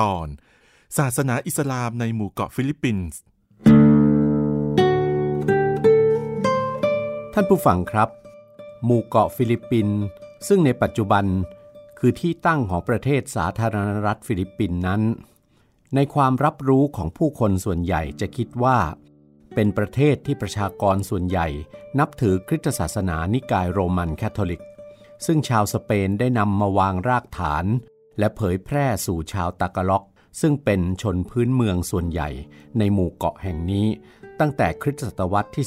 ตอน ศาสนาอิสลามในหมู่เกาะฟิลิปปินส์ ท่านผู้ฟังครับ หมู่เกาะฟิลิปปินส์ซึ่งในปัจจุบันคือที่ตั้งของประเทศสาธารณรัฐฟิลิปปินส์นั้น ในความรับรู้ของผู้คนส่วนใหญ่จะคิดว่า เป็นประเทศที่ประชากรส่วนใหญ่ นับถือคริสต์ศาสนานิกายโรมันคาทอลิก ซึ่งชาวสเปนได้นำมาวางรากฐาน และเผยแพร่สู่ชาวตากาล็อก ซึ่งเป็นชนพื้นเมืองส่วนใหญ่ในหมู่เกาะแห่งนี้ ตั้งแต่คริสต์ศตวรรษที่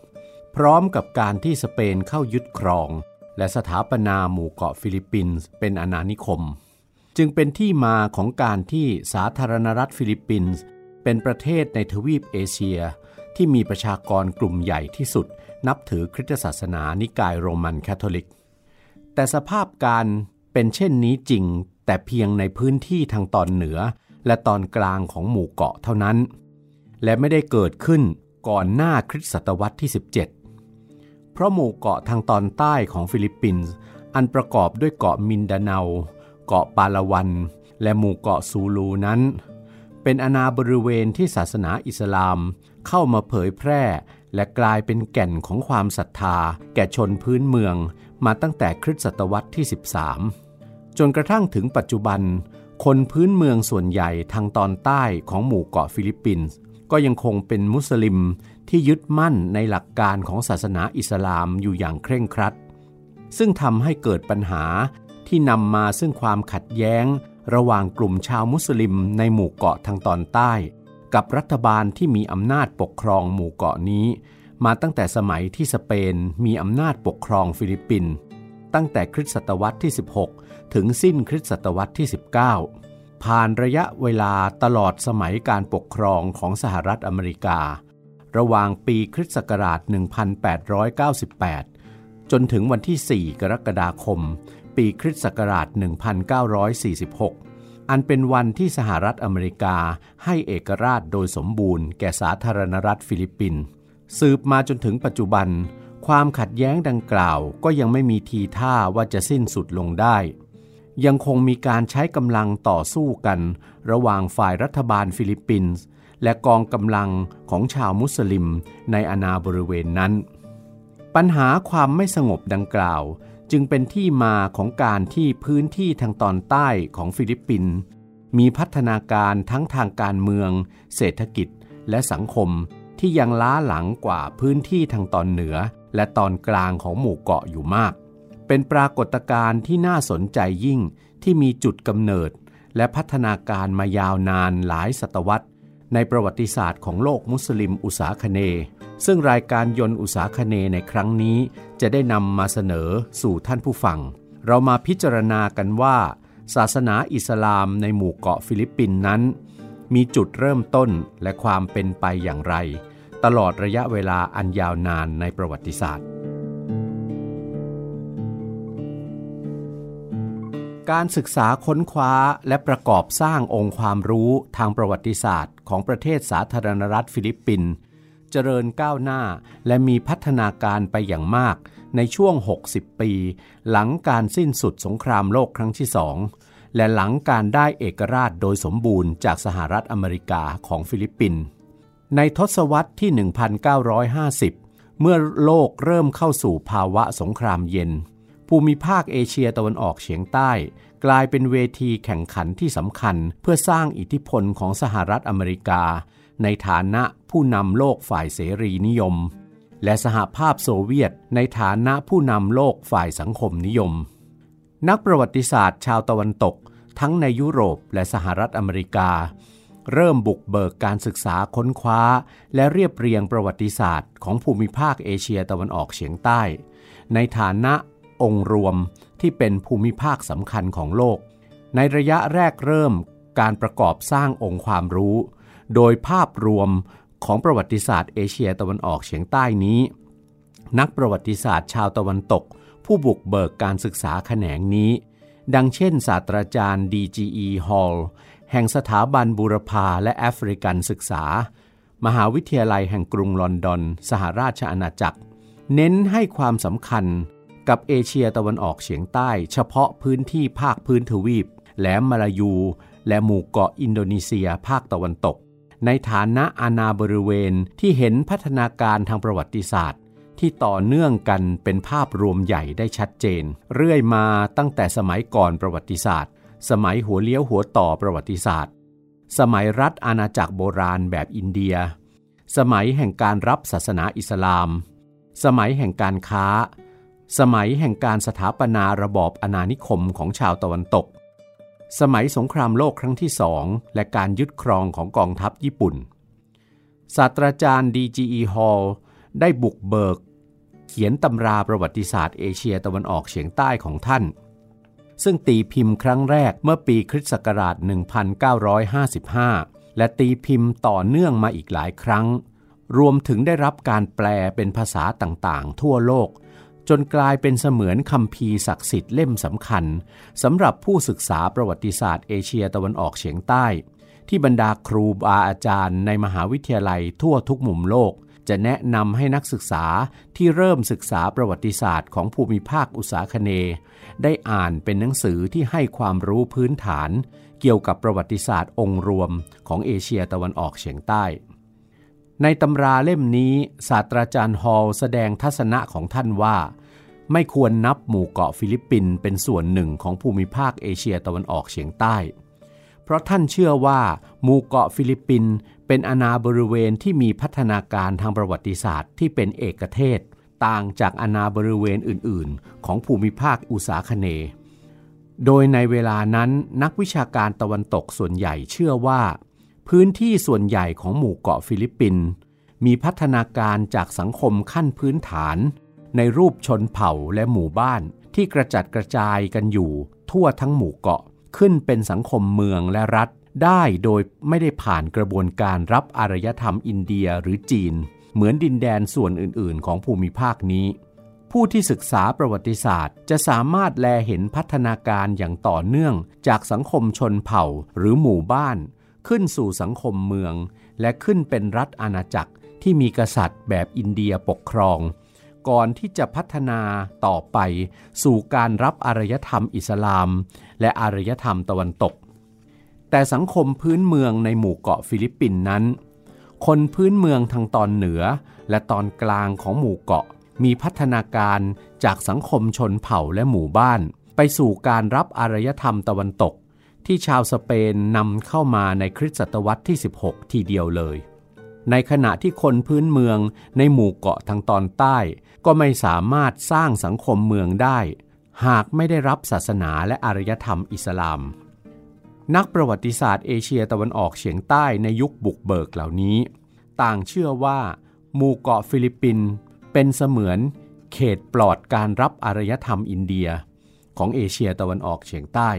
16 พร้อมกับการที่สเปนเข้ายึดครอง และสถาปนาหมู่เกาะฟิลิปปินส์เป็นอาณานิคม จึงเป็นที่มาของการที่สาธารณรัฐฟิลิปปินส์เป็นประเทศในทวีปเอเชีย ที่มีประชากรกลุ่มใหญ่ที่สุด นับถือคริสตศาสนานิกายโรมันคาทอลิก แต่สภาพการเป็นเช่นนี้จริง แต่เพียงในพื้นที่ทางตอนเหนือ และตอนกลางของหมู่เกาะเท่านั้น และไม่ได้เกิดขึ้นก่อนหน้าคริสตศตวรรษที่ 17 เพราะหมู่เกาะทางตอนใต้ของฟิลิปปินส์อันประกอบด้วยเกาะมินดาเนาเกาะปาลาวัน และหมู่เกาะซูลูนั้น เป็นอาณาบริเวณที่ศาสนาอิสลามเข้ามาเผยแพร่ และกลายเป็นแก่นของความศรัทธา แก่ชนพื้นเมืองมาตั้งแต่คริสตศตวรรษที่ 13 จนกระทั่งถึงปัจจุบัน คนพื้นเมืองส่วนใหญ่ทางตอนใต้ของหมู่เกาะฟิลิปปินส์ก็ยังคงเป็นมุสลิมที่ยึดมั่นในหลักการของศาสนาอิสลามอยู่อย่างเคร่งครัด ซึ่งทำให้เกิดปัญหาที่นำมาซึ่งความขัดแย้ง ระหว่างกลุ่มชาวมุสลิมในหมู่เกาะทางตอนใต้ กับรัฐบาลที่มีอำนาจปกครองหมู่เกาะนี้ มาตั้งแต่สมัยที่สเปนมีอำนาจปกครองฟิลิปปินส์ตั้งแต่คริสตศตวรรษที่ 16 ถึงสิ้นคริสตศตวรรษที่ 19 ผ่านระยะเวลาตลอดสมัยการปกครองของสหรัฐอเมริกา ระหว่างปีคริสต์ศักราช 1898 จนถึงวันที่ 4 กรกฎาคม ปีคริสต์ศักราช 1946 อันเป็นวันที่สหรัฐอเมริกาให้เอกราชโดยสมบูรณ์แก่สาธารณรัฐฟิลิปปินส์สืบมาจนถึงปัจจุบันความขัดแย้งดังกล่าวก็ยังไม่มีทีท่าว่าจะสิ้นสุดลงได้ ยังคงมีการใช้กำลังต่อสู้กัน ระหว่างฝ่ายรัฐบาลฟิลิปปินส์และกองกำลังของชาวมุสลิมในอาณาบริเวณนั้น ปัญหาความไม่สงบดังกล่าว จึงเป็นที่มาของการที่พื้นที่ทางตอนใต้ของฟิลิปปินส์มีพัฒนาการทั้งทางการเมือง เศรษฐกิจและสังคมที่ยังล้าหลังกว่าพื้นที่ทางตอนเหนือ และตอนกลางของหมู่เกาะอยู่มาก เป็นปรากฏการณ์ที่น่าสนใจยิ่งที่มีจุดกำเนิด และพัฒนาการมายาวนานหลายศตวรรษ ในประวัติศาสตร์ของโลกมุสลิมอุษาคเน ซึ่งรายการยนต์อุษาคเนในครั้งนี้ จะได้นำมาเสนอสู่ท่านผู้ฟัง เรามาพิจารณากันว่า ศาสนาอิสลามในหมู่เกาะฟิลิปปินส์นั้น มีจุดเริ่มต้นและความเป็นไปอย่างไร ตลอดระยะเวลาอันยาวนานในประวัติศาสตร์ การศึกษาค้นคว้าและประกอบสร้างองค์ความรู้ทางประวัติศาสตร์ ของประเทศสาธารณรัฐฟิลิปปินส์เจริญก้าวหน้าและมีพัฒนาการไปอย่างมากในช่วง 60 ปี หลังการสิ้นสุดสงครามโลกครั้งที่สองและหลังการได้เอกราชโดยสมบูรณ์จากสหรัฐอเมริกาของฟิลิปปินส์ในทศวรรษที่ 1950 เมื่อโลกเริ่มเข้าสู่ภาวะสงครามเย็น ภูมิภาคเอเชียตะวันออกเฉียงใต้ กลายเป็นเวทีแข่งขันที่สำคัญเพื่อสร้างอิทธิพลของสหรัฐอเมริกา ในฐานะผู้นำโลกฝ่ายเสรีนิยม และสหภาพโซเวียต ในฐานะผู้นำโลกฝ่ายสังคมนิยม นักประวัติศาสตร์ชาวตะวันตก ทั้งในยุโรปและสหรัฐอเมริกา เริ่มบุกเบิกการศึกษาค้นคว้า และเรียบเรียงประวัติศาสตร์ของภูมิภาคเอเชียตะวันออกเฉียงใต้ ในฐานะองค์รวม ที่เป็นภูมิภาคสำคัญของโลก ในระยะแรกเริ่มการประกอบสร้างองค์ความรู้ โดยภาพรวมของประวัติศาสตร์เอเชียตะวันออกเฉียงใต้นี้ นักประวัติศาสตร์ชาวตะวันตก ผู้บุกเบิกการศึกษาแขนงนี้ ดังเช่น ศาสตราจารย์ D.G.E. Hall แห่งสถาบันบูรพาและแอฟริกันศึกษา มหาวิทยาลัยแห่งกรุงลอนดอน สหราชอาณาจักร เน้นให้ความสำคัญ กับเอเชียตะวันออกเฉียงใต้ เฉพาะพื้นที่ภาคพื้นทวีป แหลมมาลายู และหมู่เกาะอินโดนีเซียภาคตะวันตก ในฐานะอาณาบริเวณที่เห็นพัฒนาการทางประวัติศาสตร์ ที่ต่อเนื่องกันเป็นภาพรวมใหญ่ได้ชัดเจน เรื่อยมาตั้งแต่สมัยก่อนประวัติศาสตร์ สมัยหัวเลี้ยวหัวต่อประวัติศาสตร์ สมัยรัฐอาณาจักรโบราณแบบอินเดีย สมัยแห่งการรับศาสนาอิสลาม สมัยแห่งการค้า สมัยแห่งการสถาปนาระบอบอาณานิคมของชาวตะวันตก สมัยสงครามโลกครั้งที่สองและการยึดครองของกองทัพญี่ปุ่น ศาสตราจารย์ D.G.E. Hall ได้บุกเบิก เขียนตำราประวัติศาสตร์เอเชียตะวันออกเฉียงใต้ของท่าน ซึ่งตีพิมพ์ครั้งแรกเมื่อปีคริสต์ศักราช 1955 และตีพิมพ์ต่อเนื่องมาอีกหลายครั้ง รวมถึงได้รับการแปลเป็นภาษาต่างๆ ทั่วโลก จนกลายเป็นเสมือนคัมภีศักดิ์สิทธิ์เล่มสำคัญสำหรับผู้ศึกษาประวัติศาสตร์เอเชียตะวันออกเฉียงใต้ ที่บรรดาครูบาอาจารย์ในมหาวิทยาลัยทั่วทุกมุมโลก จะแนะนำให้นักศึกษาที่เริ่มศึกษาประวัติศาสตร์ของภูมิภาคอุษาคเนย์ ได้อ่านเป็นหนังสือที่ให้ความรู้พื้นฐาน เกี่ยวกับประวัติศาสตร์องค์รวมของเอเชียตะวันออกเฉียงใต้ ในตำราเล่มนี้ศาสตราจารย์ฮอลแสดงทัศนะของท่านว่า ไม่ควรนับหมู่เกาะฟิลิปปินส์เป็นส่วนหนึ่งของภูมิภาคเอเชียตะวันออกเฉียงใต้ เพราะท่านเชื่อว่าหมู่เกาะฟิลิปปินส์เป็นอาณาบริเวณที่มีพัฒนาการทางประวัติศาสตร์ที่เป็นเอกเทศ ต่างจากอาณาบริเวณอื่น ๆ ของภูมิภาคอุษาคเน โดยในเวลานั้นนักวิชาการตะวันตกส่วนใหญ่เชื่อว่า พื้นที่ส่วนใหญ่ของหมู่เกาะฟิลิปปินส์มีพัฒนาการจากสังคมขั้นพื้นฐาน ในรูปชนเผ่าและหมู่บ้านที่กระจัดกระจายกันอยู่ ทั่วทั้งหมู่เกาะขึ้นเป็นสังคมเมืองและรัฐ ได้โดยไม่ได้ผ่านกระบวนการรับอารยธรรมอินเดียหรือจีน เหมือนดินแดนส่วนอื่น ๆ ของภูมิภาคนี้ ผู้ที่ศึกษาประวัติศาสตร์ จะสามารถแลเห็นพัฒนาการอย่างต่อเนื่องจากสังคมชนเผ่าหรือหมู่บ้าน ขึ้นสู่สังคมเมือง และขึ้นเป็นรัฐอาณาจักรที่มีกษัตริย์แบบอินเดียปกครอง ก่อนที่จะพัฒนาต่อไปสู่การรับอารยธรรมอิสลาม และอารยธรรมตะวันตก แต่สังคมพื้นเมืองในหมู่เกาะฟิลิปปินส์นั้น คนพื้นเมืองทางตอนเหนือและตอนกลางของหมู่เกาะมีพัฒนาการจากสังคมชนเผ่าและหมู่บ้าน ไปสู่การรับอารยธรรมตะวันตก ที่ชาวสเปนนำเข้ามาในคริสตศตวรรษที่ 16 ทีเดียวเลย ในขณะที่คนพื้นเมืองในหมู่เกาะทางตอนใต้ ก็ไม่สามารถสร้างสังคมเมืองได้ หากไม่ได้รับศาสนาและอารยธรรมอิสลาม นักประวัติศาสตร์เอเชียตะวันออกเฉียงใต้ในยุคบุกเบิกเหล่านี้ ต่างเชื่อว่าหมู่เกาะฟิลิปปินส์เป็นเสมือนเขตปลอดการรับอารยธรรมอินเดีย ของเอเชียตะวันออกเฉียงใต้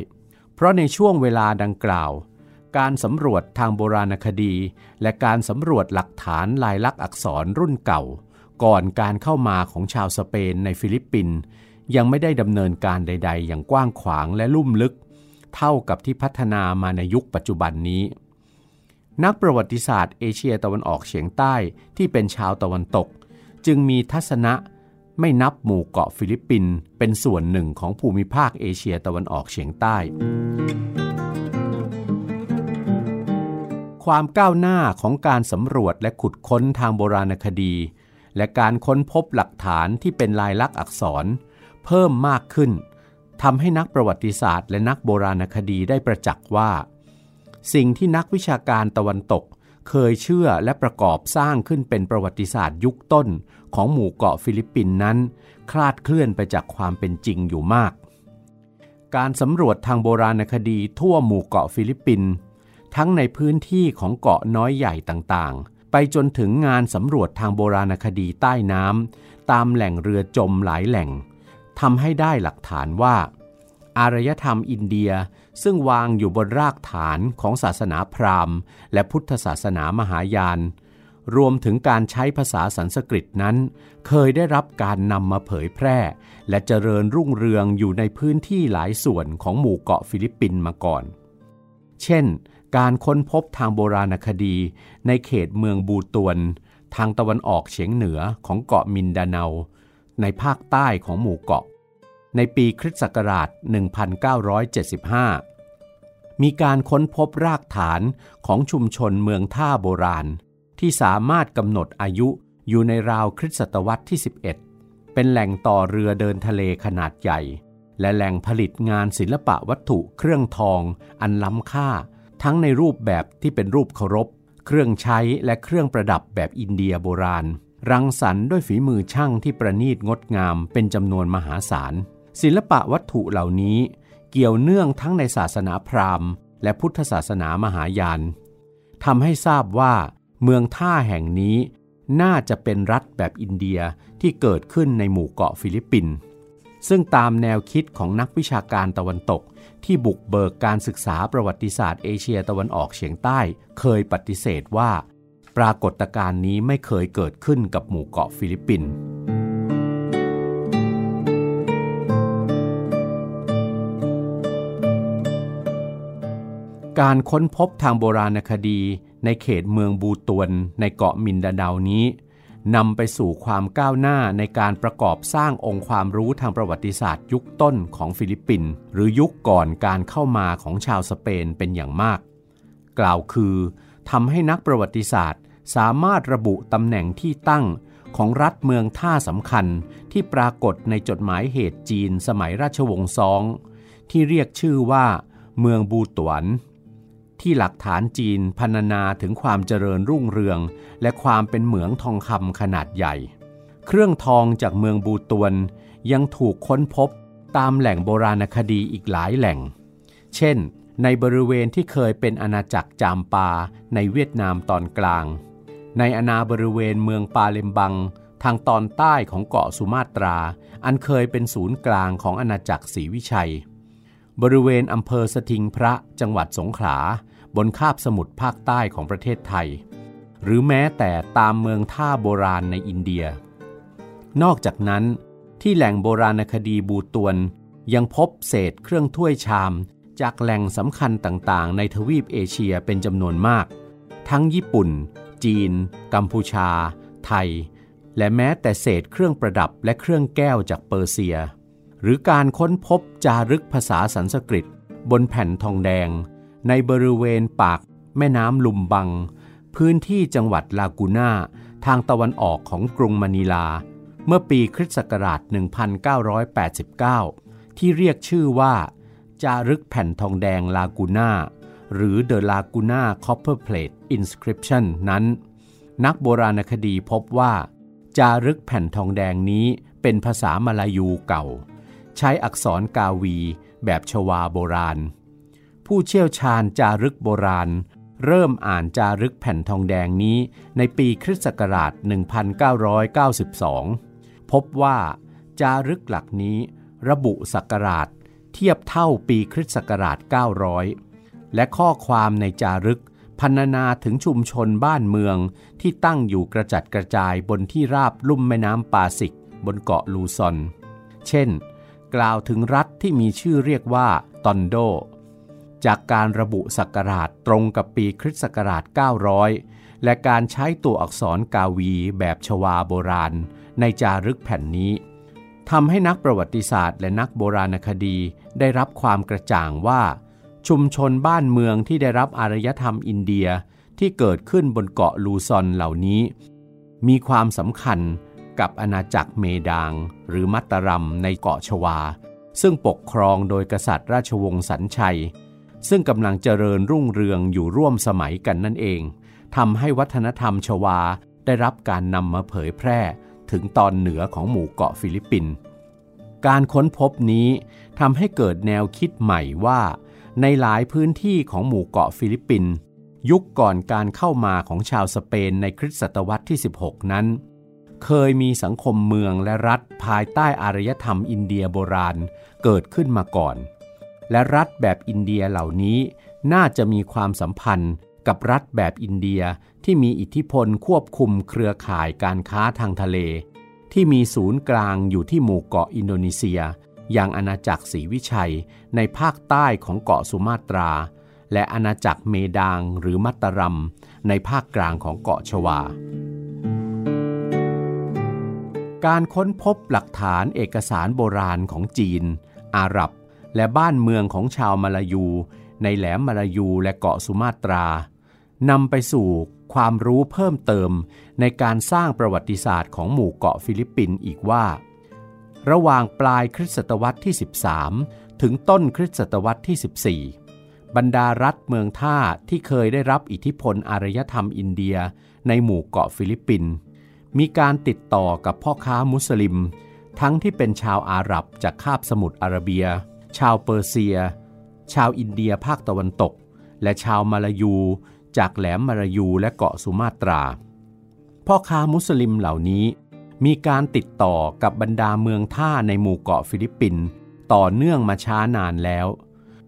เพราะในช่วงเวลาดังกล่าว การสำรวจทางโบราณคดี และการสำรวจหลักฐานลายลักษณ์อักษรรุ่นเก่า ก่อนการเข้ามาของชาวสเปนในฟิลิปปินส์ยังไม่ได้ดำเนินการใด ๆ อย่างกว้างขวางและลุ่มลึก เท่ากับที่พัฒนามาในยุคปัจจุบันนี้ นักประวัติศาสตร์เอเชียตะวันออกเฉียงใต้ที่เป็นชาวตะวันตก จึงมีทัศนะ ไม่นับหมู่เกาะฟิลิปปินส์เป็นส่วนหนึ่งของภูมิภาคเอเชียตะวันออกเฉียงใต้ ความก้าวหน้าของการสำรวจและขุดค้นทางโบราณคดี และการค้นพบหลักฐานที่เป็นลายลักษณ์อักษร เพิ่มมากขึ้นทำให้นักประวัติศาสตร์และนักโบราณคดีได้ประจักษ์ว่า สิ่งที่นักวิชาการตะวันตกเคยเชื่อและประกอบสร้างขึ้นเป็นประวัติศาสตร์ยุคต้น ของหมู่เกาะฟิลิปปินส์นั้น คลาดเคลื่อนไปจากความเป็นจริงอยู่มาก การสำรวจทางโบราณคดีทั่วหมู่เกาะฟิลิปปินส์ทั้งในพื้นที่ของเกาะน้อยใหญ่ต่างๆ ไปจนถึงงานสำรวจทางโบราณคดีใต้น้ำตามแหล่งเรือจมหลายแหล่งทำให้ได้หลักฐานว่า อารยธรรมอินเดียซึ่งวางอยู่บนรากฐานของศาสนาพราหมณ์ และพุทธศาสนามหายาน รวมถึงการใช้ภาษาสันสกฤตนั้น เคยได้รับการนำมาเผยแพร่ และเจริญรุ่งเรืองอยู่ในพื้นที่หลายส่วนของหมู่เกาะฟิลิปปินส์มาก่อน เช่น การค้นพบทางโบราณคดี ในเขตเมืองบูตวน ทางตะวันออกเฉียงเหนือของเกาะมินดาเนา ในภาคใต้ของหมู่เกาะ ในปีคริสต์ศักราช 1975 มีการค้นพบรากฐานของชุมชนเมืองท่าโบราณ ที่สามารถกำหนดอายุอยู่ในราวคริสตศตวรรษที่ 11 เป็นแหล่งต่อเรือเดินทะเลขนาดใหญ่ และแหล่งผลิตงานศิลปะวัตถุเครื่องทองอันล้ำค่า ทั้งในรูปแบบที่เป็นรูปเคารพ เครื่องใช้และเครื่องประดับแบบอินเดียโบราณ รังสรรค์ด้วยฝีมือช่างที่ประณีตงดงามเป็นจำนวนมหาศาล ศิลปะวัตถุเหล่านี้ เกี่ยวเนื่องทั้งในศาสนาพราหมณ์ และพุทธศาสนามหายานทำให้ทราบว่า เมืองท่าแห่งนี้น่าจะเป็นรัฐแบบอินเดียที่เกิดขึ้นในหมู่เกาะฟิลิปปินส์ซึ่งตามแนวคิดของนักวิชาการตะวันตก ที่บุกเบิกการศึกษาประวัติศาสตร์เอเชียตะวันออกเฉียงใต้ เคยปฏิเสธว่า ปรากฏการณ์นี้ไม่เคยเกิดขึ้นกับหมู่เกาะฟิลิปปินส์การค้นพบทางโบราณคดี ในเขตเมืองบูตวนในเกาะมินดาเดานี้นำไปสู่ความก้าวหน้าในการประกอบสร้างองค์ความรู้ทางประวัติศาสตร์ยุคต้นของฟิลิปปินส์หรือยุคก่อนการเข้ามาของชาวสเปนเป็นอย่างมาก กล่าวคือทำให้นักประวัติศาสตร์สามารถระบุตำแหน่งที่ตั้งของรัฐเมืองท่าสำคัญที่ปรากฏในจดหมายเหตุจีนสมัยราชวงศ์ซอง ที่เรียกชื่อว่า เมืองบูตวน ที่หลักฐานจีนพรรณนาถึงความเจริญรุ่งเรือง และความเป็นเหมืองทองคำขนาดใหญ่ เครื่องทองจากเมืองบูตวนยังถูกค้นพบตามแหล่งโบราณคดีอีกหลายแหล่ง เช่น ในบริเวณที่เคยเป็นอาณาจักรจามปาในเวียดนามตอนกลาง ในอาณาบริเวณเมืองปาเลมบัง ทางตอนใต้ของเกาะสุมาตรา อันเคยเป็นศูนย์กลางของอาณาจักรศรีวิชัย บริเวณอำเภอสถิงพระจังหวัดสงขลา บนคาบสมุทรภาคใต้ของประเทศไทย หรือแม้แต่ตามเมืองท่าโบราณในอินเดีย นอกจากนั้น ที่แหล่งโบราณคดีบูตวน ยังพบเศษเครื่องถ้วยชาม จากแหล่งสำคัญต่างๆ ในทวีปเอเชียเป็นจำนวนมาก ทั้งญี่ปุ่น จีน กัมพูชา ไทย และแม้แต่เศษเครื่องประดับและเครื่องแก้วจากเปอร์เซีย หรือการค้นพบจารึกภาษาสันสกฤตบนแผ่นทองแดง ในบริเวณปากแม่น้ำลุมบัง พื้นที่จังหวัดลากูน่าทางตะวันออกของกรุงมะนิลา เมื่อปีคริสต์ศักราช 1989 ที่เรียกชื่อว่า จารึกแผ่นทองแดงลากูน่าหรือ The Laguna Copper Plate Inscription นั้น นักโบราณคดีพบว่า จารึกแผ่นทองแดงนี้เป็นภาษามาลายูเก่า ใช้อักษรกาวีแบบชวาโบราณ ผู้เชี่ยวชาญจารึกโบราณ เริ่มอ่านจารึกแผ่นทองแดงนี้ในปีคริสต์ศักราช 1992 พบว่าจารึกหลักนี้ระบุศักราชเทียบเท่าปีคริสต์ศักราช 900 และข้อความในจารึกพรรณนาถึงชุมชนบ้านเมืองที่ตั้งอยู่กระจัดกระจายบนที่ราบลุ่มแม่น้ำปาสิกบนเกาะลูซอน เช่น กล่าวถึงรัฐที่มีชื่อเรียกว่าตอนโด จากการระบุศักราชตรงกับปีคริสต์ศักราช 900 และการใช้ตัวอักษรกาวีแบบชวาโบราณ ในจารึกแผ่นนี้ทำให้นักประวัติศาสตร์และนักโบราณคดีได้รับความกระจ่างว่า ชุมชนบ้านเมืองที่ได้รับอารยธรรมอินเดียที่เกิดขึ้นบนเกาะลูซอนเหล่านี้ มีความสำคัญกับอาณาจักรเมดาง หรือมัตตารัมในเกาะชวา ซึ่งปกครองโดยกษัตริย์ราชวงศ์สันชัย ซึ่งกำลังเจริญรุ่งเรืองอยู่ร่วมสมัยกันนั่นเองทำให้วัฒนธรรมชวาได้รับการนำมาเผยแพร่ถึงตอนเหนือของหมู่เกาะฟิลิปปินส์การค้นพบนี้ทำให้เกิดแนวคิดใหม่ว่า ในหลายพื้นที่ของหมู่เกาะฟิลิปปินส์ยุคก่อนการเข้ามาของชาวสเปนในคริสตศตวรรษที่ 16 นั้น เคยมีสังคมเมืองและรัฐภายใต้อารยธรรมอินเดียโบราณเกิดขึ้นมาก่อน และรัฐแบบอินเดียเหล่านี้น่าจะมีความสัมพันธ์กับรัฐแบบอินเดียที่มีอิทธิพลควบคุมเครือข่ายการค้าทางทะเล ที่มีศูนย์กลางอยู่ที่หมู่เกาะอินโดนีเซีย อย่างอาณาจักรศรีวิชัย ในภาคใต้ของเกาะสุมาตรา และอาณาจักรเมดางหรือมัตตารัมในภาคกลางของเกาะชวา การค้นพบหลักฐานเอกสารโบราณของจีน อาหรับ และบ้านเมืองของชาวมาลายู ในแหลมมาลายูและเกาะสุมาตรานำไปสู่ความรู้เพิ่มเติมในการสร้างประวัติศาสตร์ของหมู่เกาะฟิลิปปินส์อีกว่า ระหว่างปลายคริสตศตวรรษที่ 13 ถึงต้นคริสตศตวรรษที่ 14 บรรดารัฐเมืองท่าที่เคยได้รับอิทธิพลอารยธรรมอินเดียในหมู่เกาะฟิลิปปินส์มีการติดต่อกับพ่อค้ามุสลิม ทั้งที่เป็นชาวอาหรับจากคาบสมุทรอาระเบีย ชาวเปอร์เซีย ชาวอินเดียภาคตะวันตก และชาวมาลายู จากแหลมมาลายูและเกาะสุมาตรา พ่อค้ามุสลิมเหล่านี้ มีการติดต่อกับบรรดาเมืองท่าในหมู่เกาะฟิลิปปินส์ต่อเนื่องมาช้านานแล้ว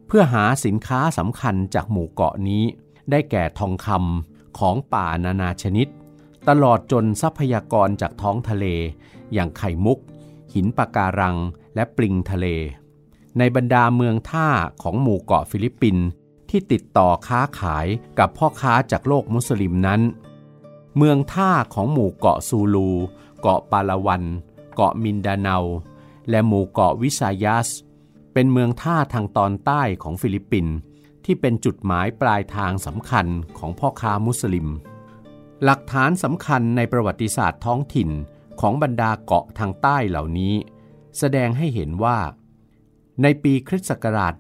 เพื่อหาสินค้าสำคัญจากหมู่เกาะนี้ ได้แก่ทองคำของป่านานาชนิด ตลอดจนทรัพยากรจากท้องทะเล อย่างไข่มุก หินปะการังและปลิงทะเล ในบรรดาเมืองท่าของหมู่เกาะฟิลิปปินส์ที่ติดต่อค้าขายกับพ่อค้าจากโลกมุสลิมนั้น เมืองท่าของหมู่เกาะซูลู เกาะปาลาวัน เกาะมินดาเนา และหมู่เกาะวิซายัส เป็นเมืองท่าทางตอนใต้ของฟิลิปปินส์ที่เป็นจุดหมายปลายทางสำคัญของพ่อค้ามุสลิม หลักฐานสำคัญในประวัติศาสตร์ท้องถิ่นของบรรดาเกาะทางใต้เหล่านี้ แสดงให้เห็นว่า ในปีคริสต์ศักราช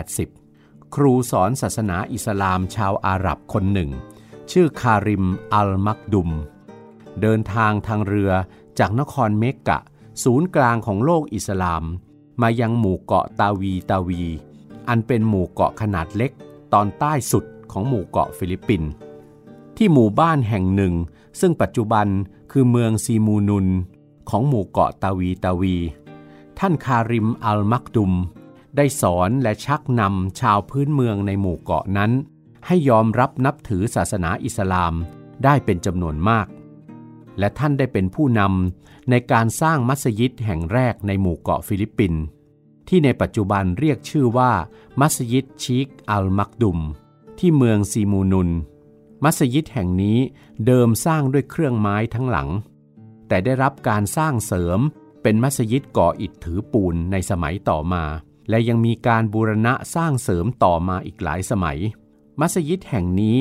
1380 ครูสอนศาสนาอิสลามชาวอาหรับคนหนึ่ง ชื่อคาริมอัลมักดุม เดินทางทางเรือจากนครเมกกะ ศูนย์กลางของโลกอิสลาม มายังหมู่เกาะตาวีตาวี อันเป็นหมู่เกาะขนาดเล็ก ตอนใต้สุดของหมู่เกาะฟิลิปปินส์ที่หมู่บ้านแห่งหนึ่ง ซึ่งปัจจุบันคือเมืองซีมูนุล ของหมู่เกาะตาวีตาวี ท่านคาริมอัลมัคดุม ได้สอนและชักนำชาวพื้นเมืองในหมู่เกาะนั้น ให้ยอมรับนับถือศาสนาอิสลามได้เป็นจำนวนมาก และท่านได้เป็นผู้นำในการสร้างมัสยิดแห่งแรกในหมู่เกาะฟิลิปปินส์ที่ในปัจจุบันเรียกชื่อว่า มัสยิดชิกอัลมักดุม ที่เมืองซีมูนุน มัสยิดแห่งนี้เดิมสร้างด้วยเครื่องไม้ทั้งหลัง แต่ได้รับการสร้างเสริม เป็นมัสยิดก่ออิฐถือปูนในสมัยต่อมา และยังมีการบูรณะสร้างเสริมต่อมาอีกหลายสมัย มัสยิดแห่งนี้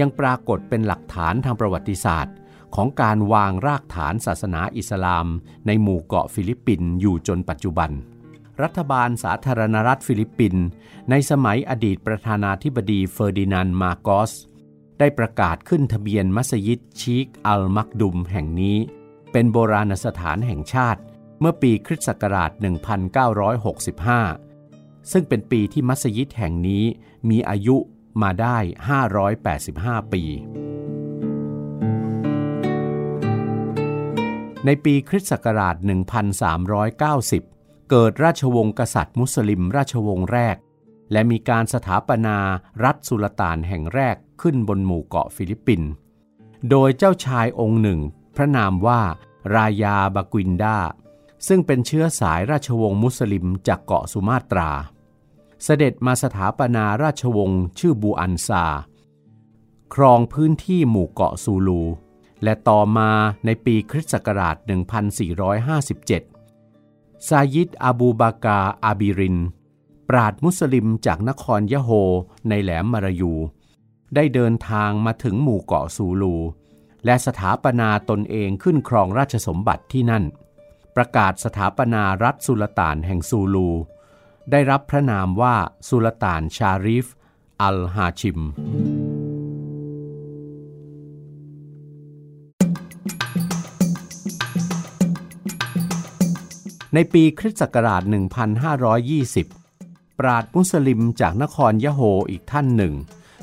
ยังปรากฏเป็นหลักฐานทางประวัติศาสตร์ ของการวางรากฐานศาสนาอิสลาม ในหมู่เกาะฟิลิปปินส์อยู่จนปัจจุบัน รัฐบาลสาธารณรัฐฟิลิปปินส์ในสมัยอดีตประธานาธิบดีเฟอร์ดินานด์ มาร์กอสได้ประกาศขึ้นทะเบียนมัสยิดชีคอัลมัคดุมแห่งนี้ เป็นโบราณสถานแห่งชาติ เมื่อปีคริสต์ศักราช 1965 ซึ่งเป็นปีที่มัสยิดแห่งนี้มีอายุมาได้ 585 ปี ในปีคริสต์ศักราช 1390 เกิดราชวงศ์กษัตริย์มุสลิมราชวงศ์แรก และมีการสถาปนารัฐสุลต่านแห่งแรกขึ้นบนหมู่เกาะฟิลิปปินส์ โดยเจ้าชายองค์หนึ่ง พระนามว่า รายาบากินดา ซึ่งเป็นเชื้อสายราชวงศ์มุสลิมจากเกาะสุมาตรา เสด็จมาสถาปนาราชวงศ์ชื่อบูอันซา ครองพื้นที่หมู่เกาะซูลู และต่อมาในปีคริสต์ศักราช 1457 ซายิดอาบูบากาอาบิริน ปราดมุสลิมจากนครยะโฮในแหลมมารายู ได้เดินทางมาถึงหมู่เกาะซูลู และสถาปนาตนเองขึ้นครองราชสมบัติที่นั่น ประกาศสถาปนารัฐสุลต่านแห่งซูลู ได้รับพระนามว่าสุลต่านชาริฟ อัลฮาชิม ในปีคริสต์ศักราช 1520 ปราดมุสลิมจากนครยะโฮอีกท่านหนึ่ง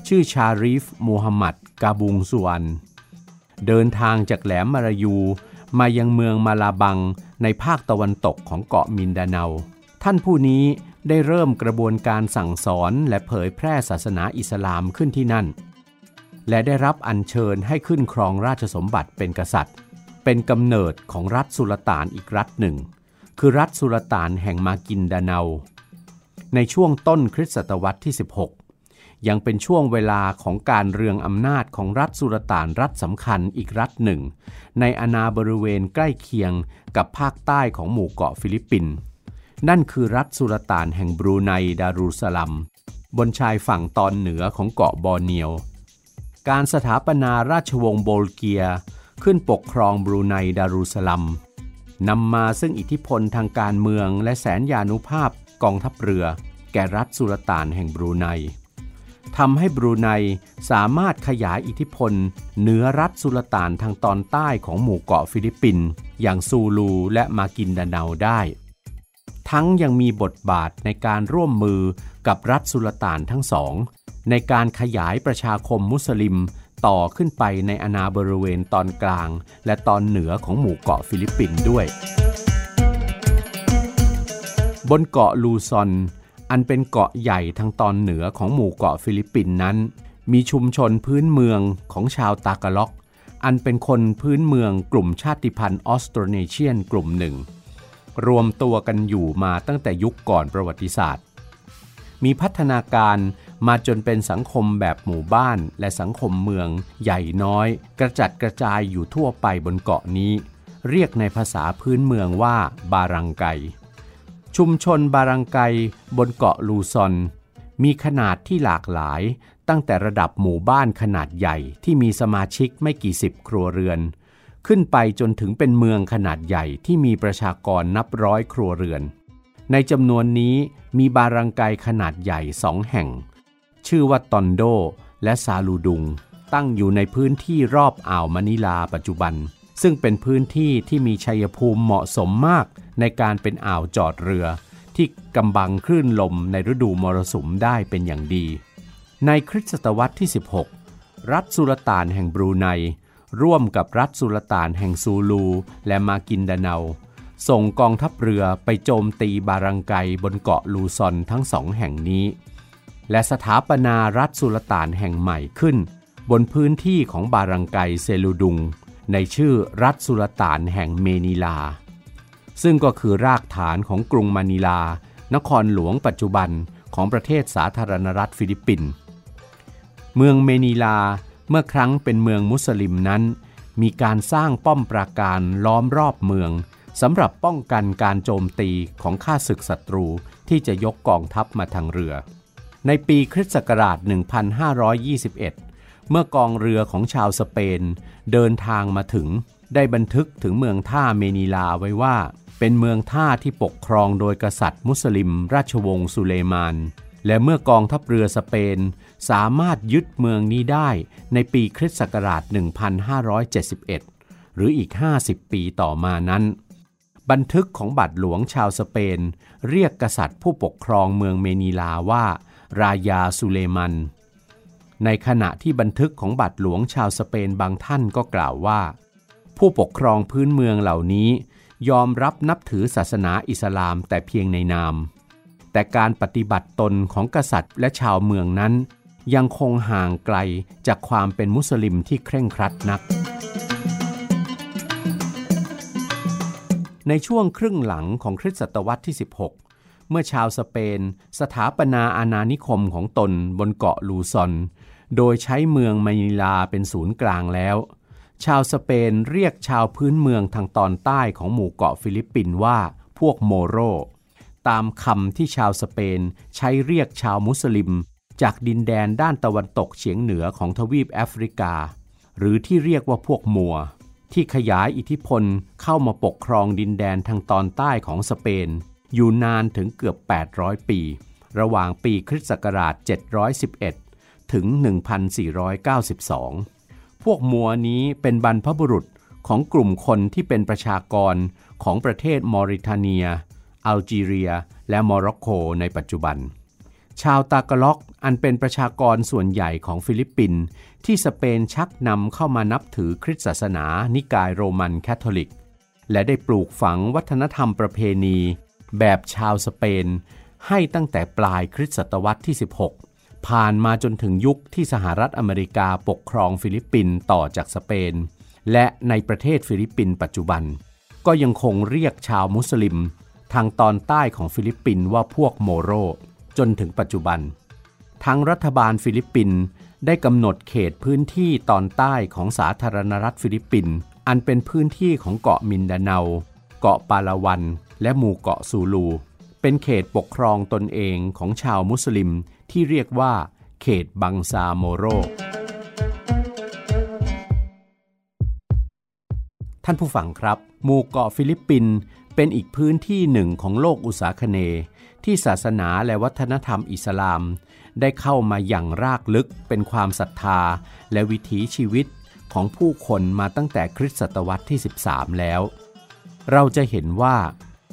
ชื่อชาริฟมูฮัมหมัดกาบุงสุวรรณเดินทางจากแหลมมารายู มายังเมืองมาลาบังในภาคตะวันตกของเกาะมินดาเนา ท่านผู้นี้ได้เริ่มกระบวนการสั่งสอนและเผยแพร่ศาสนาอิสลามขึ้นที่นั่น และได้รับอัญเชิญให้ขึ้นครองราชสมบัติเป็นกษัตริย์ เป็นกำเนิดของรัฐสุลต่านอีกรัฐหนึ่ง คือรัฐสุลต่านแห่งมากินดาเนา ในช่วงต้นคริสตศตวรรษที่ 16 ยังเป็นช่วงเวลาของการเรืองอำนาจของรัฐสุลต่านรัฐสำคัญอีกรัฐหนึ่ง ในอาณาบริเวณใกล้เคียงกับภาคใต้ของหมู่เกาะฟิลิปปินส์นั่นคือรัฐสุลต่านแห่งบรูไนดารุสลัม บนชายฝั่งตอนเหนือของเกาะบอร์เนียว การสถาปนาราชวงศ์โบลเกียห์ ขึ้นปกครองบรูไนดารุสลัมนำมาซึ่งอิทธิพลทางการเมืองและแสนยานุภาพกองทัพเรือ แก่รัฐสุลต่านแห่งบรูไน ทำให้บรูไนสามารถขยายอิทธิพลเหนือรัฐสุลต่านทางตอนใต้ของหมู่เกาะฟิลิปปินส์อย่างซูลูและมากินดาเนาได้ ทั้งยังมีบทบาทในการร่วมมือกับรัฐสุลต่านทั้งสอง ในการขยายประชาคมมุสลิมต่อขึ้นไปในอาณาบริเวณตอนกลาง และตอนเหนือของหมู่เกาะฟิลิปปินส์ด้วย บนเกาะลูซอน อันเป็นเกาะใหญ่ทางตอนเหนือของหมู่เกาะฟิลิปปินส์นั้น มีชุมชนพื้นเมืองของชาวตากาล็อก อันเป็นคนพื้นเมืองกลุ่มชาติพันธุ์ออสโตรเนเชียนกลุ่มหนึ่ง รวมตัวกันอยู่มาตั้งแต่ยุคก่อนประวัติศาสตร์ มีพัฒนาการมาจนเป็นสังคมแบบหมู่บ้านและสังคมเมืองใหญ่น้อย กระจัดกระจายอยู่ทั่วไปบนเกาะนี้ เรียกในภาษาพื้นเมืองว่าบารังไก ชุมชนบารังไกบนเกาะลูซอน มีขนาดที่หลากหลายตั้งแต่ระดับหมู่บ้านขนาดใหญ่ที่มีสมาชิกไม่กี่สิบครัวเรือน ขึ้นไปจนถึงเป็นเมืองขนาดใหญ่ที่มีประชากรนับร้อยครัวเรือน ในจำนวนนี้มีบารังไกขนาดใหญ่สองแห่ง ชื่อว่าตอนโดและซาลูดุง ตั้งอยู่ในพื้นที่รอบอ่าวมะนิลาปัจจุบัน ซึ่งเป็นพื้นที่ที่มีชัยภูมิเหมาะสมมาก ในการเป็นอ่าวจอดเรือ ที่กำบังคลื่นลมในฤดูมรสุมได้เป็นอย่างดี ในคริสตศตวรรษที่ 16 รัฐสุลต่านแห่งบรูไนร่วมกับรัฐสุลต่านแห่งซูลู และมากินดาเนา ส่งกองทัพเรือไปโจมตีบารังไกบนเกาะลูซอนทั้งสองแห่งนี้ และสถาปนารัฐสุลต่านแห่งใหม่ขึ้น บนพื้นที่ของบารังไกเซลูดุง ในชื่อรัฐสุลต่านแห่งเมนิลา ซึ่งก็คือรากฐานของกรุงมะนิลา นครหลวงปัจจุบันของประเทศสาธารณรัฐฟิลิปปินส์เมืองเมนิลาเมื่อครั้งเป็นเมืองมุสลิมนั้น มีการสร้างป้อมปราการล้อมรอบเมืองสำหรับป้องกันการโจมตีของข้าศึกศัตรูที่จะยกกองทัพมาทางเรือ ในปีคริสต์ศักราช 1521 เมื่อกองเรือของชาวสเปน เดินทางมาถึงได้บันทึกถึงเมืองท่าเมนิลาไว้ว่า เป็นเมืองท่าที่ปกครองโดยกษัตริย์มุสลิม ราชวงศ์สุเลมาน และเมื่อกองทัพเรือสเปน สามารถยึดเมืองนี้ได้ในปีคริสต์ศักราช 1571 หรืออีก 50 ปีต่อมานั้น บันทึกของบัตรหลวงชาวสเปน เรียกกษัตริย์ผู้ปกครองเมืองเมนิลาว่า รายาสุเลมันในขณะที่บันทึกของบัตรหลวงชาวสเปนบางท่านก็กล่าวว่า ผู้ปกครองพื้นเมืองเหล่านี้ ยอมรับนับถือศาสนาอิสลามแต่เพียงในนาม แต่การปฏิบัติตนของกษัตริย์และชาวเมืองนั้น ยังคงห่างไกลจากความเป็นมุสลิมที่เคร่งครัดนัก ในช่วงครึ่งหลังของคริสตศตวรรษที่ 16 เมื่อชาวสเปน สถาปนาอาณานิคมของตนบนเกาะลูซอน โดยใช้เมืองมะนิลาเป็นศูนย์กลางแล้ว ชาวสเปนเรียกชาวพื้นเมืองทางตอนใต้ของหมู่เกาะฟิลิปปินส์ว่าพวกโมโร ตามคำที่ชาวสเปนใช้เรียกชาวมุสลิม จากดินแดนด้านตะวันตกเฉียงเหนือของทวีปแอฟริกา หรือที่เรียกว่าพวกมัวร์ ที่ขยายอิทธิพลเข้ามาปกครองดินแดนทางตอนใต้ของสเปน อยู่นานถึงเกือบ 800 ปี ระหว่างปีคริสต์ศักราช 711 ถึง 1492 พวกมัวร์นี้เป็นบรรพบุรุษของกลุ่มคนที่เป็นประชากรของประเทศมอริทาเนีย อัลจีเรีย และโมร็อกโกในปัจจุบัน ชาวตากาล็อกอันเป็นประชากรส่วนใหญ่ของฟิลิปปินส์ที่สเปนชักนำเข้ามานับถือคริสต์ศาสนานิกายโรมันแคทอลิก และได้ปลูกฝังวัฒนธรรมประเพณี แบบชาวสเปน ให้ตั้งแต่ปลายคริสต์ศตวรรษที่ 16 ผ่านมาจนถึงยุคที่สหรัฐอเมริกาปกครองฟิลิปปินส์ต่อจากสเปน และในประเทศฟิลิปปินส์ปัจจุบัน ก็ยังคงเรียกชาวมุสลิม ทางตอนใต้ของฟิลิปปินส์ว่าพวกโมโร จนถึงปัจจุบันทางรัฐบาลฟิลิปปินส์ได้กำหนดเขตพื้นที่ตอนใต้ของสาธารณรัฐฟิลิปปินส์อันเป็นพื้นที่ของเกาะมินดาเนา เกาะปาลาวัน และหมู่เกาะซูลู เป็นเขตปกครองตนเองของชาวมุสลิม ที่เรียกว่าเขตบังซาโมโร ท่านผู้ฟังครับ หมู่เกาะฟิลิปปินส์เป็นอีกพื้นที่หนึ่งของโลกอุษาคเนย์ ที่ศาสนาและวัฒนธรรมอิสลาม ได้เข้ามาหยั่งรากลึกเป็นความศรัทธา และวิถีชีวิตของผู้คนมาตั้งแต่คริสต์ศตวรรษที่ 13 แล้ว เราจะเห็นว่า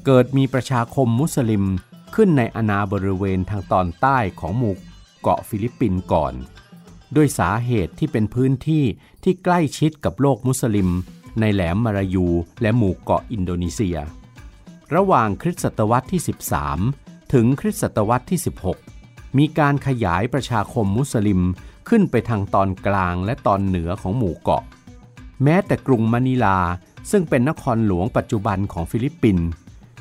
เกิดมีประชาคมมุสลิม ขึ้นในอาณาบริเวณทางตอนใต้ของหมู่เกาะฟิลิปปินส์ก่อน ด้วยสาเหตุที่เป็นพื้นที่ที่ใกล้ชิดกับโลกมุสลิม ในแหลมมลายูและหมู่เกาะอินโดนีเซีย ระหว่างคริสต์ศตวรรษที่ 13 ถึงคริสต์ศตวรรษที่ 16 มีการขยายประชาคมมุสลิมขึ้นไปทางตอนกลางและตอนเหนือของหมู่เกาะ แม้แต่กรุงมะนิลาซึ่งเป็นนครหลวงปัจจุบันของฟิลิปปินส์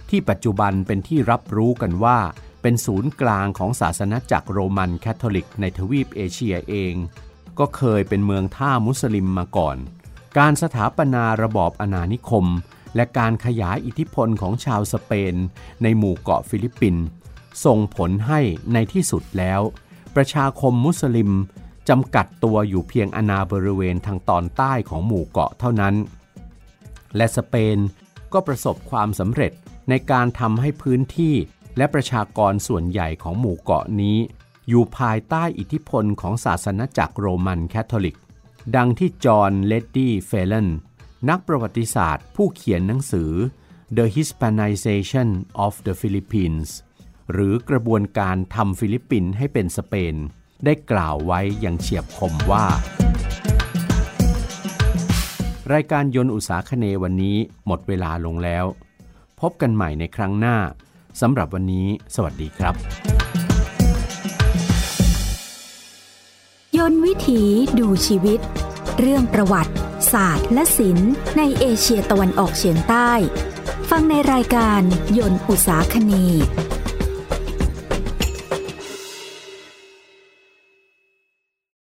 ที่ปัจจุบันเป็นที่รับรู้กันว่าเป็นศูนย์กลางของศาสนจักรโรมันคาทอลิกในทวีปเอเชียเอง ก็เคยเป็นเมืองท่ามุสลิมมาก่อน การสถาปนาระบอบอาณานิคม และการขยายอิทธิพลของชาวสเปน ในหมู่เกาะฟิลิปปินส์ส่งผลให้ในที่สุดแล้ว ประชาคมมุสลิมจำกัดตัวอยู่เพียงอาณาบริเวณทางตอนใต้ของหมู่เกาะเท่านั้น และสเปนก็ประสบความสำเร็จ ในการทำให้พื้นที่และประชากรส่วนใหญ่ของหมู่เกาะนี้ อยู่ภายใต้อิทธิพลของศาสนาจักรโรมันแคทอลิก ดังที่จอห์นเลดดี้เฟแลนนักประวัติศาสตร์ผู้เขียนหนังสือ The Hispanization of the Philippines หรือกระบวนการทำฟิลิปปินส์ให้เป็นสเปน ได้กล่าวไว้อย่างเฉียบคมว่า รายการยลอุษาคเนย์วันนี้หมดเวลาลงแล้ว พบกันใหม่ในครั้งหน้าสำหรับวันนี้ สวัสดีครับ ยนวิถีดูชีวิต เรื่องประวัติ ศาสตร์ และศิลป์ในเอเชียตะวันออกเฉียงใต้ ฟังในรายการยนอุตสาคเน